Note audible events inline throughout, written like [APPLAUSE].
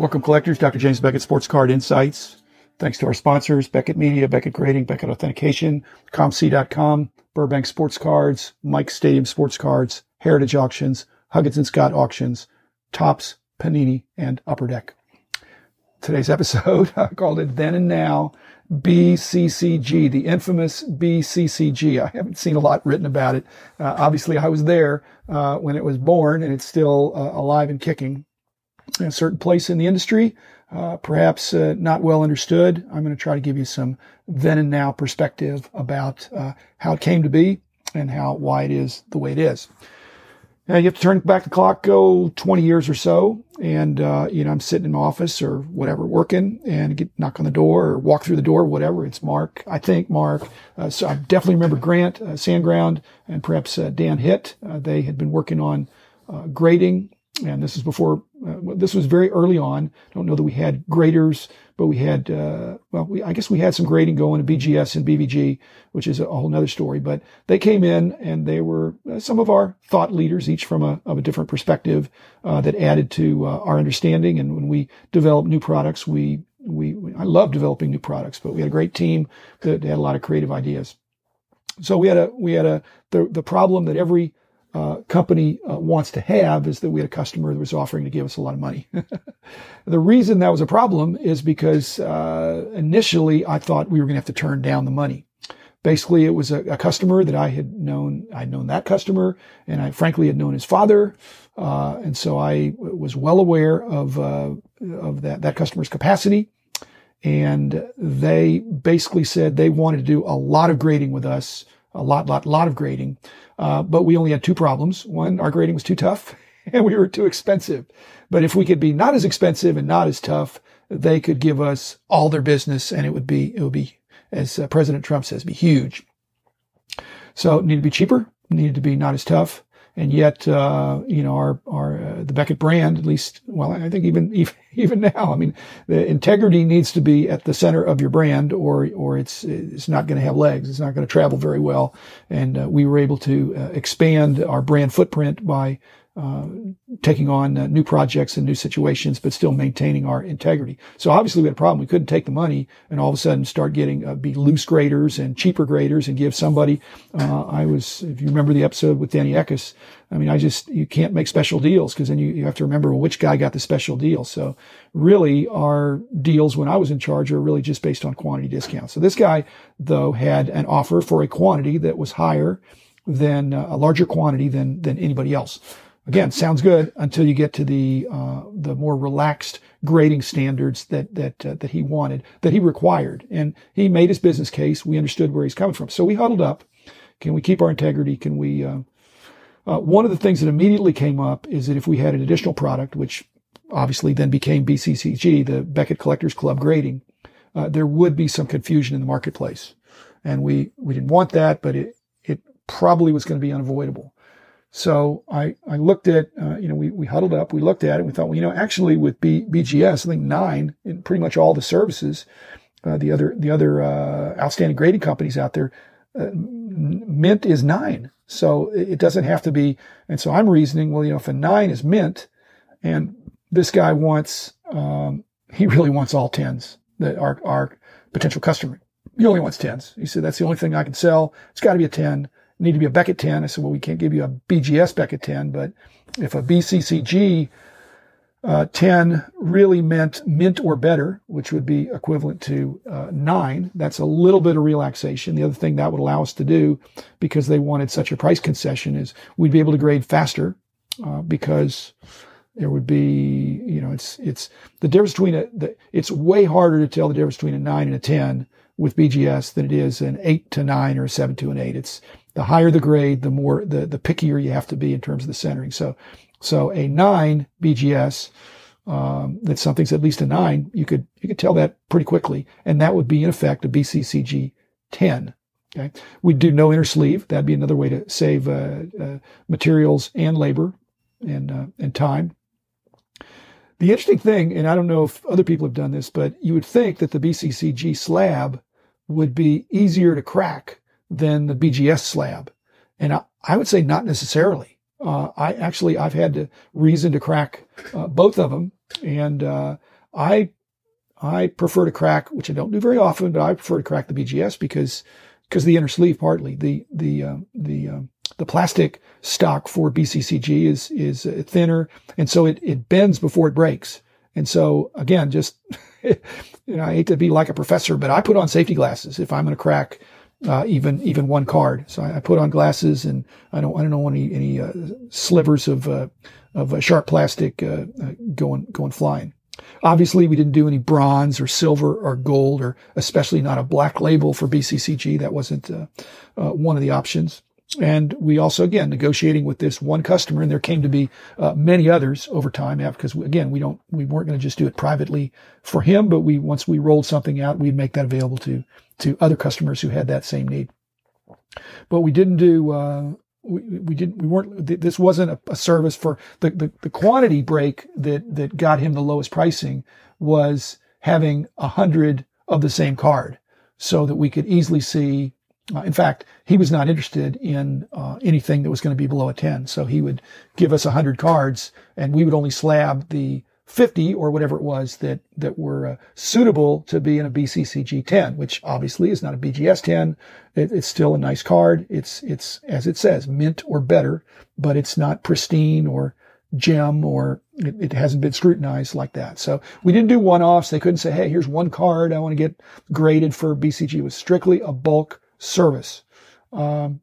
Welcome, collectors. Dr. James Beckett, Sports Card Insights. Thanks to our sponsors, Beckett Media, Beckett Grading, Beckett Authentication, ComC.com, Burbank Sports Cards, Mike Stadium Sports Cards, Heritage Auctions, Huggins and Scott Auctions, Topps, Panini, and Upper Deck. Today's episode, [LAUGHS] I called it Then and Now, BCCG, the infamous BCCG. I haven't seen a lot written about it. Uh, obviously, I was there uh, when it was born, and it's still uh, alive and kicking in a certain place in the industry uh, perhaps uh, not well understood. I'm going to try to give you some then and now perspective about uh, how it came to be and how why it is the way it is. Now you have to turn back the clock, go 20 years or so, and uh, you know I'm sitting in my office or whatever, working, and get knock on the door or walk through the door, whatever. It's Mark, I think Mark. Uh, so I definitely remember Grant uh, Sandground and perhaps Dan Hitt. they had been working on grading and this is before uh, this was very early on. I don't know that we had graders, but we had uh, well, we, I guess we had some grading going in BGS and BVG, which is a, whole other story. But they came in and they were uh, some of our thought leaders, each from a of a different perspective uh, that added to uh, our understanding. And when we develop new products, we, we we I love developing new products, but we had a great team that had a lot of creative ideas. So we had a we had a the the problem that every uh, company uh, wants to have is that we had a customer that was offering to give us a lot of money. [LAUGHS] the reason that was a problem is because uh, initially I thought we were going to have to turn down the money. Basically, it was a, a, customer that I had known. I'd known that customer, and I frankly had known his father, uh, and so I was well aware of uh, of that that customer's capacity. And they basically said they wanted to do a lot of grading with us, a lot, lot, lot of grading. Uh, but we only had two problems. One, our grading was too tough [LAUGHS] and we were too expensive. But if we could be not as expensive and not as tough, they could give us all their business and it would be, it would be, as uh, President Trump says, be huge. So it needed to be cheaper, needed to be not as tough and yet uh, you know our our uh, the Beckett brand at least well I think even [LAUGHS] even even now I mean the integrity needs to be at the center of your brand or or it's it's not going to have legs. It's not going to travel very well. And uh, we were able to uh, expand our brand footprint by uh, taking on uh, new projects and new situations, but still maintaining our integrity. So obviously we had a problem. We couldn't take the money and all of a sudden start getting uh, be loose graders and cheaper graders and give somebody. Uh, I was, if you remember the episode with Danny Eckes, I mean, I just you can't make special deals because then you, you have to remember well, which guy got the special deal. So really, our deals when I was in charge are really just based on quantity discounts. So this guy though had an offer for a quantity that was higher than uh, a larger quantity than than anybody else. Again, sounds good until you get to the uh, the more relaxed grading standards that that uh, that he wanted, that he required, and he made his business case. We understood where he's coming from, so we huddled up. Can we keep our integrity? Can we? Uh, uh one of the things that immediately came up is that if we had an additional product, which obviously then became BCCG, the Beckett Collectors Club grading, uh, there would be some confusion in the marketplace, and we we didn't want that, but it it probably was going to be unavoidable. So I, I looked at, uh, you know, we, we huddled up, we looked at it, we thought, well, you know, actually with B, BGS, I think nine in pretty much all the services, uh, the other, the other, uh, outstanding grading companies out there, uh, mint is nine. So it doesn't have to be. And so I'm reasoning, well, you know, if a nine is mint and this guy wants, um, he really wants all tens that our, our potential customer. He only wants tens. He said, that's the only thing I can sell. It's got to be a 10 need to be a Beckett 10. I said, well, we can't give you a BGS Beckett 10, but if a BCCG uh, 10 really meant mint or better, which would be equivalent to uh, nine. That's a little bit of relaxation. The other thing that would allow us to do, because they wanted such a price concession, is we'd be able to grade faster uh, because there would be, you know, it's it's the difference between a. The, it's way harder to tell the difference between a nine and a ten with BGS than it is an eight to nine or a seven to an eight. It's the higher the grade, the more the, the pickier you have to be in terms of the centering. So, so a nine BGS, um, that something's at least a nine, you could, you could tell that pretty quickly. And that would be in effect a BCCG 10. Okay. we'd do no inner sleeve. That'd be another way to save, uh, uh, materials and labor and, uh, and time. The interesting thing, and I don't know if other people have done this, but you would think that the BCCG slab would be easier to crack than the BGS slab. And I, I would say not necessarily. Uh, I actually, I've had to reason to crack uh, both of them. And uh, I I prefer to crack, which I don't do very often, but I prefer to crack the BGS because because the inner sleeve partly the the uh, the uh, the plastic stock for BCCG is is uh, thinner, and so it it bends before it breaks. And so again, just [LAUGHS] you know, I hate to be like a professor, but I put on safety glasses if I'm going to crack uh, even even one card. So I, I, put on glasses, and I don't I don't know any any uh, slivers of uh, of sharp plastic going going flying. Obviously, we didn't do any bronze or silver or gold, or especially not a black label for BCCG. That wasn't uh, uh, one of the options. And we also, again, negotiating with this one customer, and there came to be uh, many others over time. Because again, we don't, we weren't going to just do it privately for him, but we once we rolled something out, we'd make that available to to other customers who had that same need. But we didn't do uh, we, we didn't we weren't this wasn't a, a service for the, the, the quantity break that that got him the lowest pricing was having a hundred of the same card so that we could easily see uh, in fact he was not interested in uh, anything that was going to be below a 10 so he would give us 100 cards and we would only slab the 50 or whatever it was that, that were uh, suitable to be in a BCCG 10, which obviously is not a BGS 10. It, it's still a nice card. It's, it's, as it says, mint or better, but it's not pristine or gem or it, it hasn't been scrutinized like that. So we didn't do one-offs. They couldn't say, Hey, here's one card. I want to get graded for BCG. It was strictly a bulk service. Um,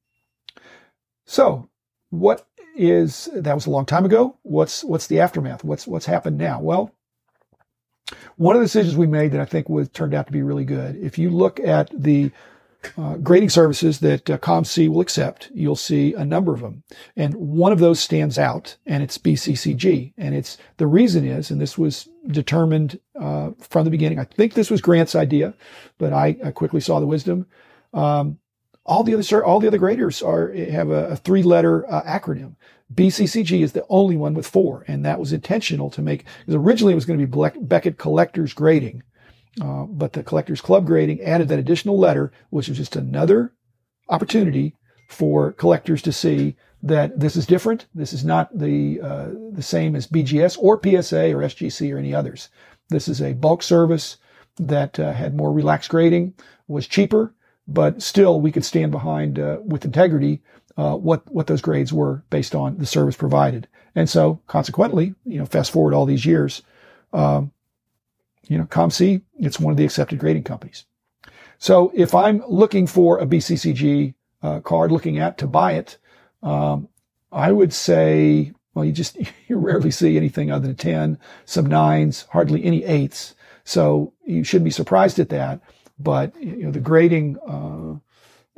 so what is that was a long time ago. What's what's the aftermath? What's what's happened now? Well, one of the decisions we made that I think was turned out to be really good. If you look at the uh, grading services that uh, ComC will accept, you'll see a number of them, and one of those stands out, and it's BCCG. And it's the reason is, and this was determined uh, from the beginning. I think this was Grant's idea, but I, I quickly saw the wisdom. Um, all the other all the other graders are have a, a three letter uh, acronym. BCCG is the only one with four, and that was intentional to make because originally it was going to be Beckett Collectors Grading, uh, but the Collectors Club Grading added that additional letter, which was just another opportunity for collectors to see that this is different. This is not the uh, the same as BGS or PSA or SGC or any others. This is a bulk service that uh, had more relaxed grading, was cheaper, but still we could stand behind uh, with integrity uh, what what those grades were based on the service provided. And so consequently, you know, fast forward all these years, um, you know, ComC it's one of the accepted grading companies. So if I'm looking for a BCCG uh, card, looking at to buy it, um, I would say, well, you just [LAUGHS] you rarely see anything other than ten, some nines, hardly any eights. So you shouldn't be surprised at that. But you know, the grading, uh,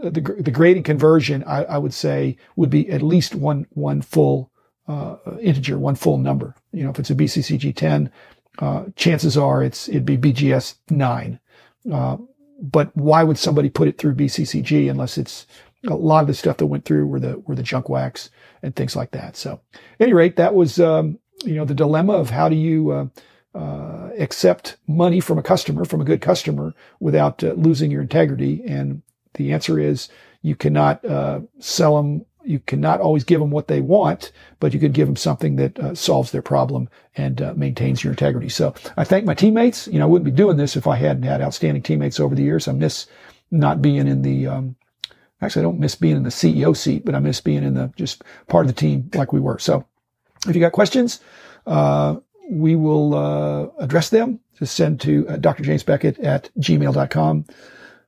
the the grading conversion, I, I, would say, would be at least one one full uh, integer, one full number. You know, if it's a BCCG 10, uh, chances are it's it'd be BGS 9. Uh, but why would somebody put it through BCCG unless it's a lot of the stuff that went through were the were the junk wax and things like that. So, at any rate, that was um, you know the dilemma of how do you uh, accept money from a customer, from a good customer, without uh, losing your integrity? And the answer is you cannot uh, sell them. You cannot always give them what they want, but you can give them something that uh, solves their problem and uh, maintains your integrity. So I thank my teammates. You know, I wouldn't be doing this if I hadn't had outstanding teammates over the years. I miss not being in the um, actually I don't miss being in the CEO seat, but I miss being in the just part of the team like we were. So if you got questions, uh, we will uh, address them. to send to uh, Dr. James Beckett at gmail.com.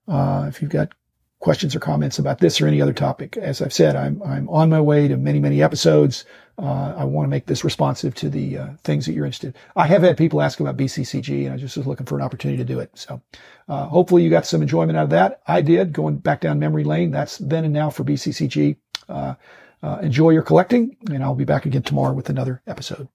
Uh, if you've got questions or comments about this or any other topic, as I've said, I'm, I'm on my way to many, many episodes. Uh, I want to make this responsive to the uh, things that you're interested. I have had people ask about BCCG and I just was looking for an opportunity to do it. So, uh, hopefully you got some enjoyment out of that. I did going back down memory lane. That's then and now for BCCG. Uh, enjoy your collecting and I'll be back again tomorrow with another episode.